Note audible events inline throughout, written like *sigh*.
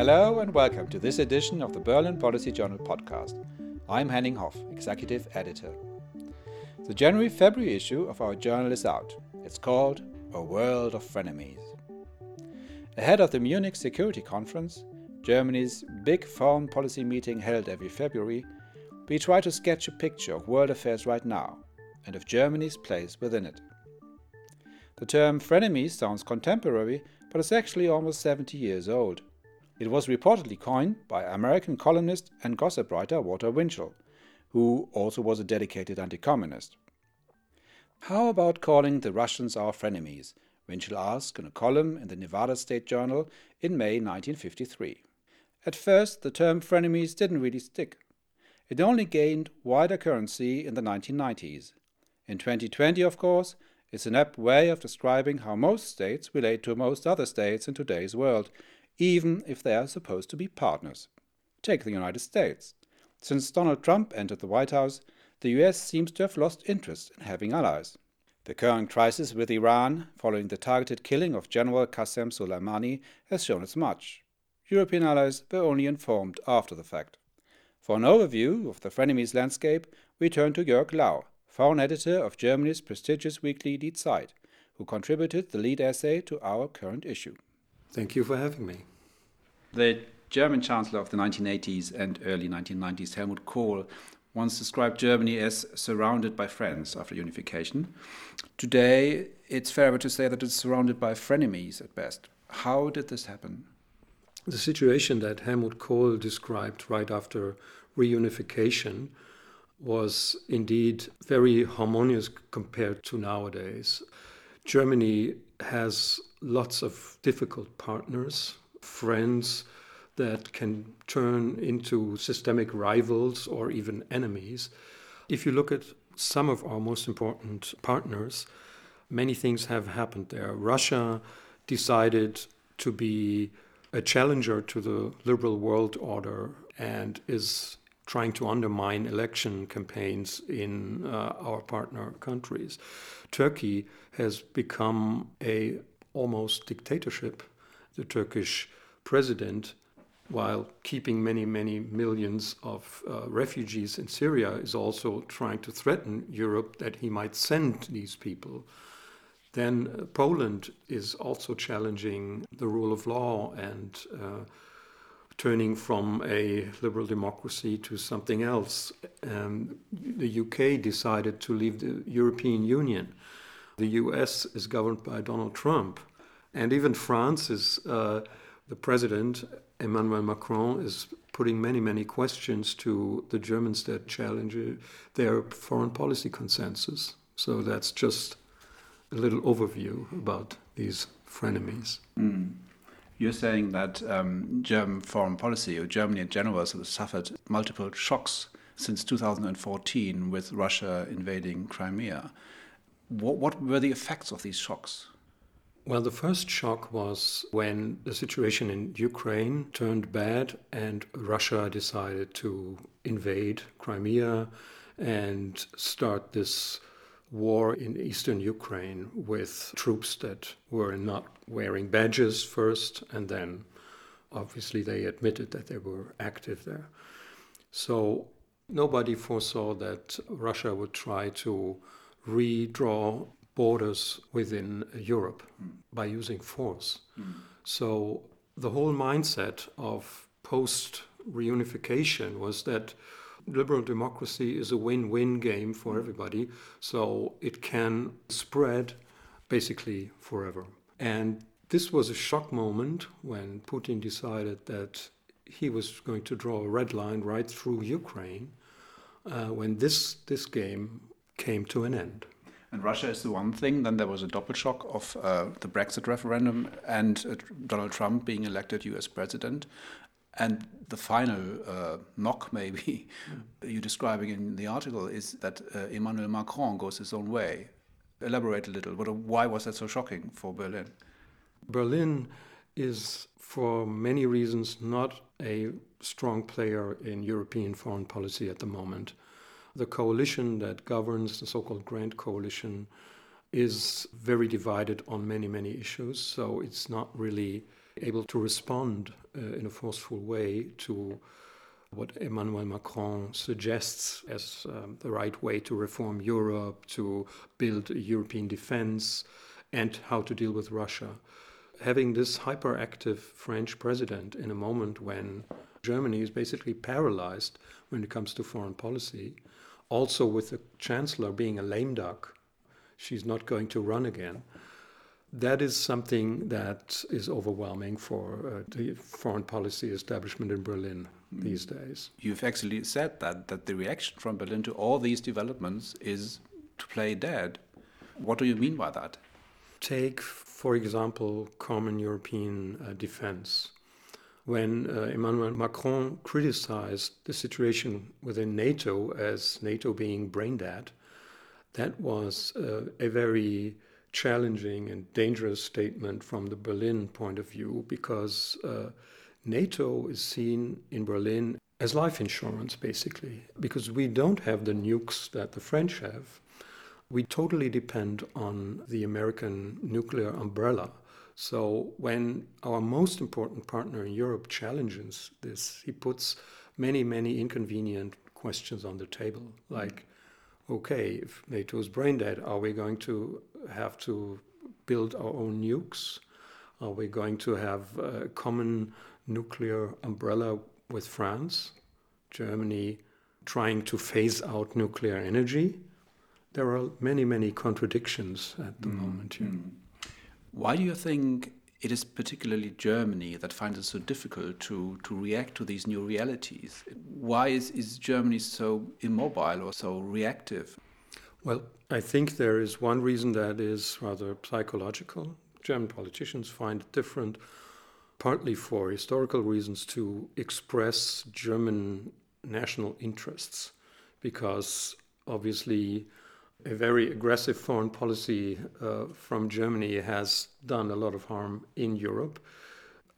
Hello and welcome to this edition of the Berlin Policy Journal podcast. I'm Henning Hoff, Executive Editor. The January February issue of our journal is out. It's called A World of Frenemies. Ahead of the Munich Security Conference, Germany's big foreign policy meeting held every February, we try to sketch a picture of world affairs right now and of Germany's place within it. The term frenemies sounds contemporary, but is actually almost 70 years old. It was reportedly coined by American columnist and gossip writer Walter Winchell, who also was a dedicated anti communist. How about calling the Russians our frenemies? Winchell asked in a column in the Nevada State Journal in May 1953. At first, the term frenemies didn't really stick. It only gained wider currency in the 1990s. In 2020, of course, it's an apt way of describing how most states relate to most other states in today's world, even if they are supposed to be partners. Take the United States. Since Donald Trump entered the White House, the US seems to have lost interest in having allies. The current crisis with Iran, following the targeted killing of General Qasem Soleimani, has shown as much. European allies were only informed after the fact. For an overview of the frenemies landscape, we turn to Jörg Lau, foreign editor of Germany's prestigious weekly Die Zeit, who contributed the lead essay to our current issue. Thank you for having me. The German Chancellor of the 1980s and early 1990s, Helmut Kohl, once described Germany as surrounded by friends after unification. Today, it's fairer to say that it's surrounded by frenemies at best. How did this happen? The situation that Helmut Kohl described right after reunification was indeed very harmonious compared to nowadays. Germany has lots of difficult partners, friends that can turn into systemic rivals or even enemies. If you look at some of our most important partners, many things have happened there. Russia decided to be a challenger to the liberal world order and is trying to undermine election campaigns in uh, our partner countries. Turkey has become a almost dictatorship. The Turkish president, while keeping many, many millions of uh, refugees in Syria, is also trying to threaten Europe that he might send these people. Then uh, Poland is also challenging the rule of law and uh, turning from a liberal democracy to something else. Um, the UK decided to leave the European Union. The US is governed by Donald Trump. And even France is, uh, the president, Emmanuel Macron, is putting many, many questions to the Germans that challenge their foreign policy consensus. So that's just a little overview about these frenemies. Mm. You're saying that um, German foreign policy, or Germany in general, has suffered multiple shocks since 2014 with Russia invading Crimea. What, what were the effects of these shocks? Well, the first shock was when the situation in Ukraine turned bad and Russia decided to invade Crimea and start this war in eastern Ukraine with troops that were not wearing badges first, and then obviously they admitted that they were active there. So nobody foresaw that Russia would try to redraw borders within Europe mm. by using force. Mm. So the whole mindset of post reunification was that liberal democracy is a win win game for everybody, so it can spread basically forever. And this was a shock moment when Putin decided that he was going to draw a red line right through Ukraine uh, when this, this game came to an end. And Russia is the one thing. Then there was a double shock of uh, the Brexit referendum and uh, Donald Trump being elected US president. And the final uh, knock, *laughs* maybe, you're describing in the article, is that uh, Emmanuel Macron goes his own way. Elaborate a little. Why was that so shocking for Berlin? Berlin is, for many reasons, not a strong player in European foreign policy at the moment. The coalition that governs, the so called Grand Coalition, is very divided on many, many issues. So it's not really able to respond uh, in a forceful way to what Emmanuel Macron suggests as um, the right way to reform Europe, to build a European defense, and how to deal with Russia. Having this hyperactive French president in a moment when Germany is basically paralyzed when it comes to foreign policy, also with the chancellor being a lame duck, she's not going to run again that is something that is overwhelming for uh, the foreign policy establishment in Berlin mm. these days. You've actually said that that the reaction from Berlin to all these developments is to play dead. What do you mean by that? Take, for example, common European uh, defense. When uh, Emmanuel Macron criticized the situation within NATO as NATO being brain dead, that was uh, a very challenging and dangerous statement from the Berlin point of view because uh, NATO is seen in Berlin as life insurance, basically, because we don't have the nukes that the French have. We totally depend on the American nuclear umbrella. So when our most important partner in Europe challenges this, he puts many, many inconvenient questions on the table, like okay, if NATO is brain dead, are we going to have to build our own nukes? Are we going to have a common nuclear umbrella with France, Germany trying to phase out nuclear energy? There are many, many contradictions at the mm. moment here. Mm. Why do you think it is particularly Germany that finds it so difficult to, to react to these new realities. Why is, is Germany so immobile or so reactive? Well, I think there is one reason that is rather psychological. German politicians find it different, partly for historical reasons, to express German national interests, because obviously a very aggressive foreign policy uh, from Germany has done a lot of harm in Europe.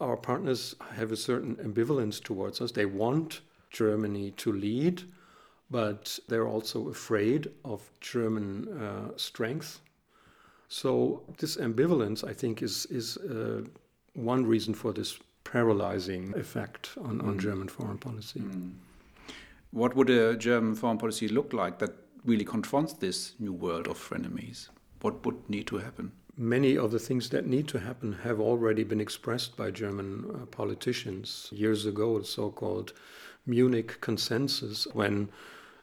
Our partners have a certain ambivalence towards us. They want Germany to lead, but they're also afraid of German uh, strength. So this ambivalence, I think, is is uh, one reason for this paralyzing effect on, on mm. German foreign policy. Mm. What would a German foreign policy look like that really confronts this new world of frenemies? What would need to happen? Many of the things that need to happen have already been expressed by German uh, politicians years ago, the so called Munich consensus, when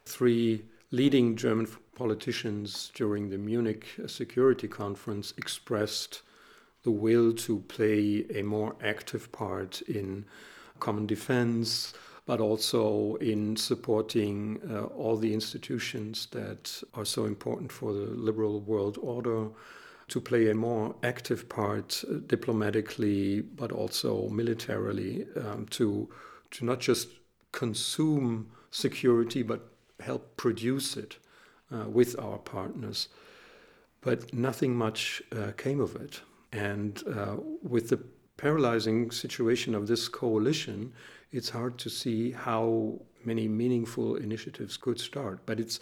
three leading German politicians during the Munich Security Conference expressed the will to play a more active part in common defense, but also in supporting uh, all the institutions that are so important for the liberal world order to play a more active part uh, diplomatically, but also militarily, um, to to not just consume security, but help produce it uh, with our partners. But nothing much uh, came of it, and uh, with the paralyzing situation of this coalition, it's hard to see how many meaningful initiatives could start. But it's,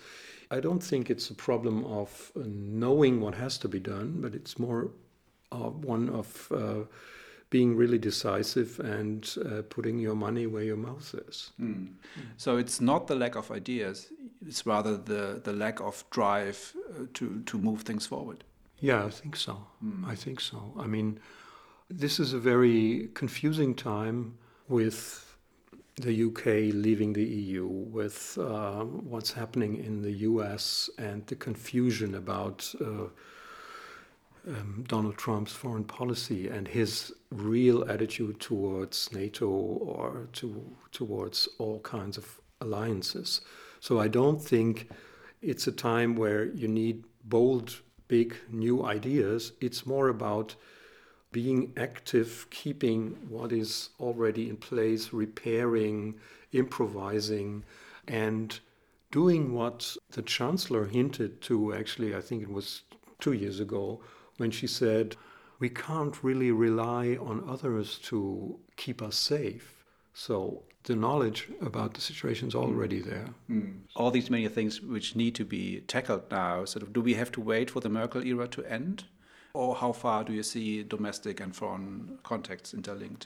I don't think it's a problem of uh, knowing what has to be done, but it's more uh, one of uh, being really decisive and uh, putting your money where your mouth is. Mm. So it's not the lack of ideas; it's rather the the lack of drive uh, to to move things forward. Yeah, I think so. Mm. I think so. I mean, this is a very confusing time with the UK leaving the EU, with uh, what's happening in the US and the confusion about uh, um, Donald Trump's foreign policy and his real attitude towards NATO or to, towards all kinds of alliances. So I don't think it's a time where you need bold, big, new ideas. It's more about being active, keeping what is already in place, repairing, improvising, and doing what the chancellor hinted to actually, I think it was two years ago, when she said, We can't really rely on others to keep us safe. So the knowledge about the situation is already there. Mm. All these many things which need to be tackled now, sort of, do we have to wait for the Merkel era to end? Or how far do you see domestic and foreign contacts interlinked?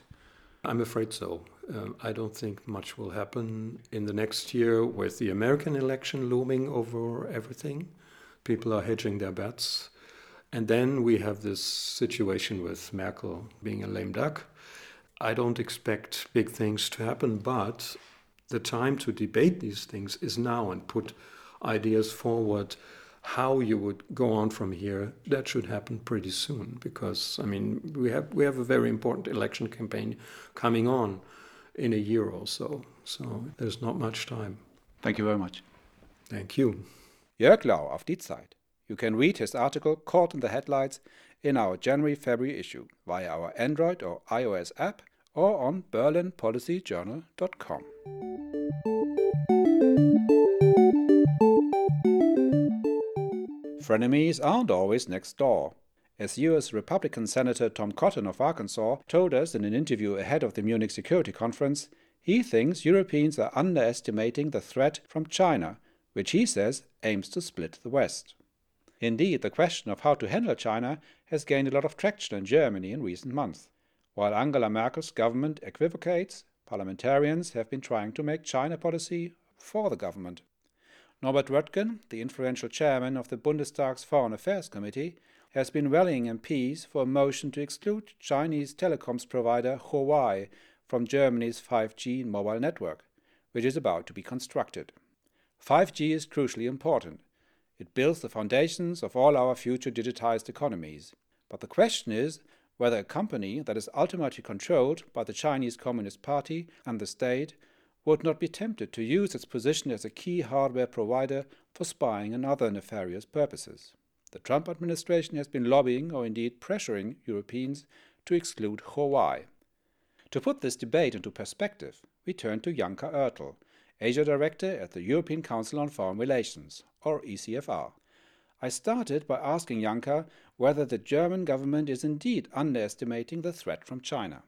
I'm afraid so. Uh, I don't think much will happen in the next year with the American election looming over everything. People are hedging their bets. And then we have this situation with Merkel being a lame duck. I don't expect big things to happen, but the time to debate these things is now and put ideas forward how you would go on from here that should happen pretty soon because i mean we have we have a very important election campaign coming on in a year or so so there's not much time thank you very much thank you Jörg Lau of Die Zeit. You can read his article Caught in the Headlights in our January February issue via our Android or iOS app or on berlinpolicyjournal.com. Frenemies aren't always next door. As US Republican Senator Tom Cotton of Arkansas told us in an interview ahead of the Munich Security Conference, he thinks Europeans are underestimating the threat from China, which he says aims to split the West. Indeed, the question of how to handle China has gained a lot of traction in Germany in recent months. While Angela Merkel's government equivocates, parliamentarians have been trying to make China policy for the government. Norbert Röttgen, the influential chairman of the Bundestag's Foreign Affairs Committee, has been rallying MPs for a motion to exclude Chinese telecoms provider Huawei from Germany's 5G mobile network, which is about to be constructed. 5G is crucially important. It builds the foundations of all our future digitized economies. But the question is whether a company that is ultimately controlled by the Chinese Communist Party and the state would not be tempted to use its position as a key hardware provider for spying and other nefarious purposes. The Trump administration has been lobbying or indeed pressuring Europeans to exclude Huawei. To put this debate into perspective, we turn to Janka Oertel, Asia Director at the European Council on Foreign Relations, or ECFR. I started by asking Janka whether the German government is indeed underestimating the threat from China.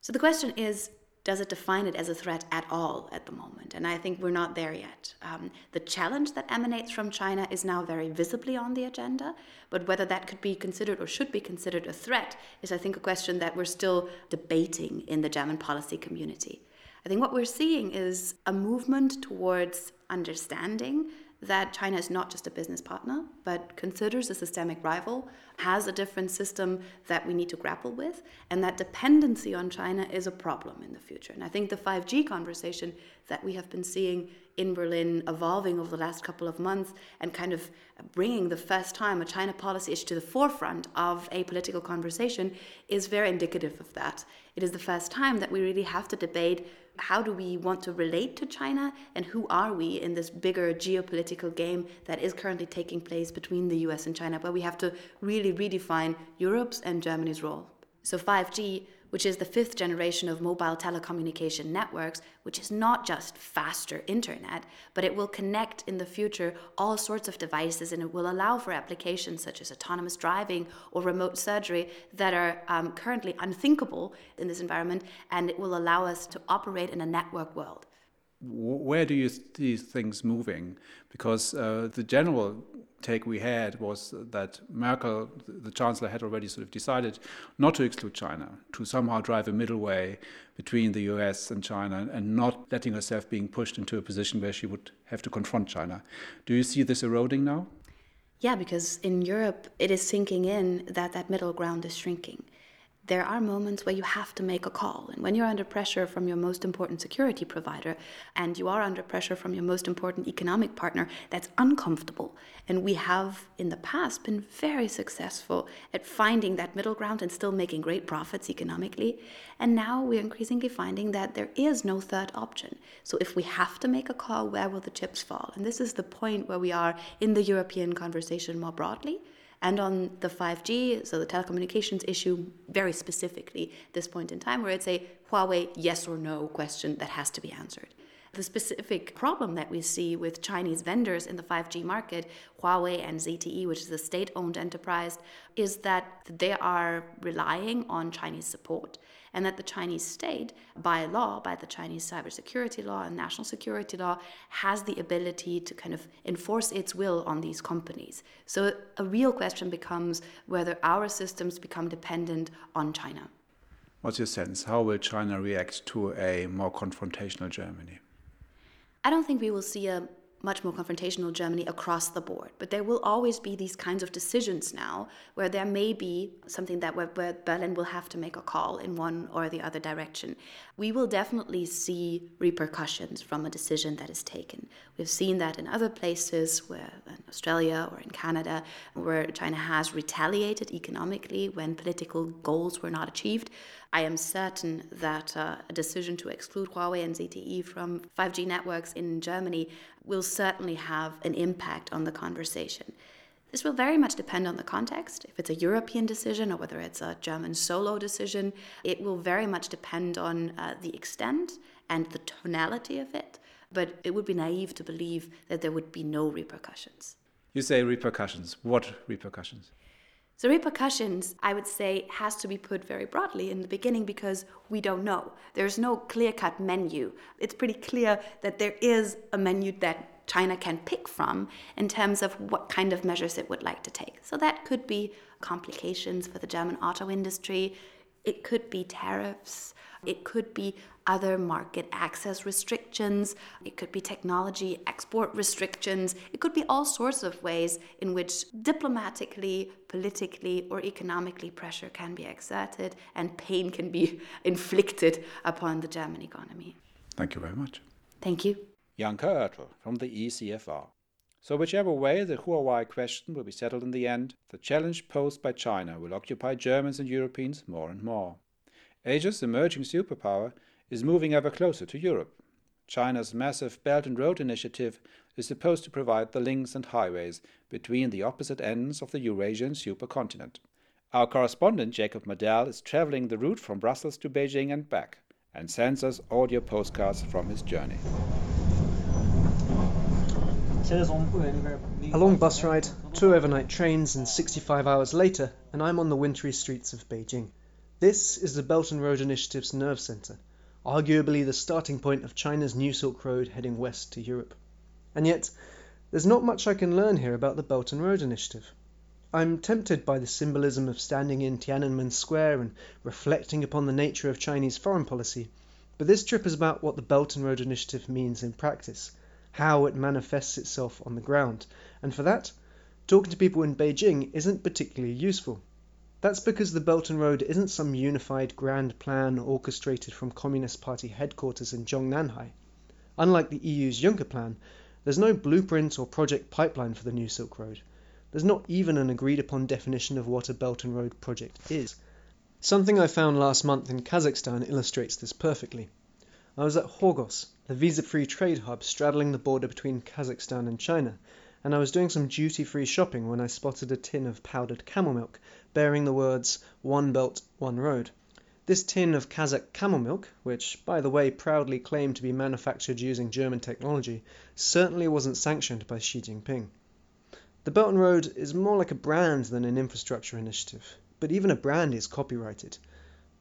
So the question is does it define it as a threat at all at the moment? And I think we're not there yet. Um, the challenge that emanates from China is now very visibly on the agenda, but whether that could be considered or should be considered a threat is, I think, a question that we're still debating in the German policy community. I think what we're seeing is a movement towards understanding that China is not just a business partner, but considers a systemic rival, has a different system that we need to grapple with, and that dependency on China is a problem in the future. And I think the 5G conversation that we have been seeing in Berlin evolving over the last couple of months and kind of bringing the first time a China policy issue to the forefront of a political conversation is very indicative of that. It is the first time that we really have to debate how do we want to relate to China and who are we in this bigger geopolitical game that is currently taking place between the US and China, where we have to really redefine Europe's and Germany's role. So 5G which is the fifth generation of mobile telecommunication networks, which is not just faster internet, but it will connect in the future all sorts of devices and it will allow for applications such as autonomous driving or remote surgery that are um, currently unthinkable in this environment, and it will allow us to operate in a network world where do you see things moving? Because uh, the general take we had was that Merkel, the chancellor, had already sort of decided not to exclude China, to somehow drive a middle way between the US and China, and not letting herself being pushed into a position where she would have to confront China. Do you see this eroding now? Yeah, because in Europe, it is sinking in that that middle ground is shrinking there are moments where you have to make a call. And when you're under pressure from your most important security provider and you are under pressure from your most important economic partner, that's uncomfortable. And we have in the past been very successful at finding that middle ground and still making great profits economically. And now we're increasingly finding that there is no third option. So if we have to make a call, where will the chips fall? And this is the point where we are in the European conversation more broadly and on the 5G, so the telecommunications issue, very specifically this point in time, where it's a Huawei yes or no question that has to be answered. The specific problem that we see with Chinese vendors in the 5G market, Huawei and ZTE, which is a state owned enterprise, is that they are relying on Chinese support and that the Chinese state, by law, by the Chinese cybersecurity law and national security law, has the ability to kind of enforce its will on these companies. So a real question becomes whether our systems become dependent on China. What's your sense? How will China react to a more confrontational Germany? I don't think we will see a much more confrontational Germany across the board. But there will always be these kinds of decisions now where there may be something that where, where, Berlin will have to make a call in one or the other direction. We will definitely see repercussions from a decision that is taken. We've seen that in other places, where in Australia or in Canada, where China has retaliated economically when political goals were not achieved. I am certain that uh, a decision to exclude Huawei and ZTE from 5G networks in Germany will certainly have an impact on the conversation. This will very much depend on the context. If it's a European decision or whether it's a German solo decision, it will very much depend on uh, the extent and the tonality of it. But it would be naive to believe that there would be no repercussions. You say repercussions. What repercussions? So repercussions, I would say, has to be put very broadly in the beginning because we don't know. There's no clear-cut menu. It's pretty clear that there is a menu that China can pick from in terms of what kind of measures it would like to take. So that could be complications for the German auto industry. It could be tariffs. It could be other market access restrictions. It could be technology export restrictions. It could be all sorts of ways in which diplomatically, politically, or economically pressure can be exerted and pain can be *laughs* inflicted upon the German economy. Thank you very much. Thank you. Janka Oertel from the ECFR. So, whichever way the Huawei question will be settled in the end, the challenge posed by China will occupy Germans and Europeans more and more. Asia's emerging superpower is moving ever closer to Europe. China's massive Belt and Road Initiative is supposed to provide the links and highways between the opposite ends of the Eurasian supercontinent. Our correspondent Jacob Mardell is traveling the route from Brussels to Beijing and back and sends us audio postcards from his journey. A long bus ride, two overnight trains, and 65 hours later, and I'm on the wintry streets of Beijing. This is the Belt and Road Initiative's nerve center, arguably the starting point of China's new Silk Road heading west to Europe. And yet, there's not much I can learn here about the Belt and Road Initiative. I'm tempted by the symbolism of standing in Tiananmen Square and reflecting upon the nature of Chinese foreign policy, but this trip is about what the Belt and Road Initiative means in practice how it manifests itself on the ground, and for that, talking to people in Beijing isn't particularly useful. That's because the Belt and Road isn't some unified grand plan orchestrated from Communist Party headquarters in Zhongnanhai. Unlike the EU's Juncker plan, there's no blueprint or project pipeline for the new Silk Road. There's not even an agreed upon definition of what a Belt and Road project is. Something I found last month in Kazakhstan illustrates this perfectly. I was at Khorgos, the visa-free trade hub straddling the border between Kazakhstan and China, and I was doing some duty-free shopping when I spotted a tin of powdered camel milk bearing the words "One Belt, One Road." This tin of Kazakh camel milk, which by the way proudly claimed to be manufactured using German technology, certainly wasn't sanctioned by Xi Jinping. The Belt and Road is more like a brand than an infrastructure initiative, but even a brand is copyrighted.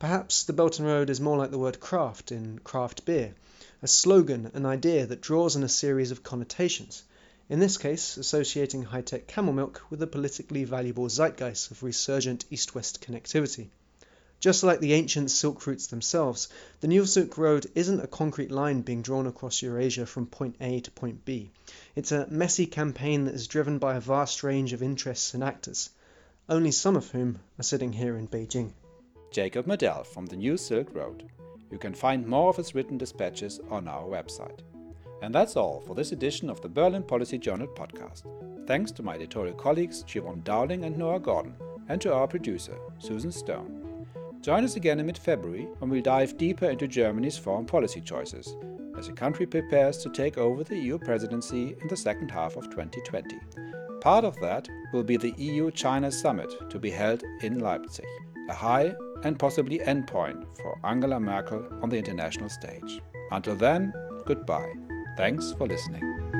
Perhaps the Belt and Road is more like the word craft in craft beer, a slogan, an idea that draws on a series of connotations, in this case associating high-tech camel milk with the politically valuable zeitgeist of resurgent east-west connectivity. Just like the ancient silk routes themselves, the new Silk Road isn't a concrete line being drawn across Eurasia from point A to point B. It's a messy campaign that is driven by a vast range of interests and actors, only some of whom are sitting here in Beijing. Jacob Mardell from the New Silk Road. You can find more of his written dispatches on our website. And that's all for this edition of the Berlin Policy Journal podcast. Thanks to my editorial colleagues Siobhan Dowling and Noah Gordon, and to our producer, Susan Stone. Join us again in mid February when we'll dive deeper into Germany's foreign policy choices as the country prepares to take over the EU presidency in the second half of 2020. Part of that will be the EU China summit to be held in Leipzig, a high and possibly endpoint for Angela Merkel on the international stage. Until then, goodbye. Thanks for listening.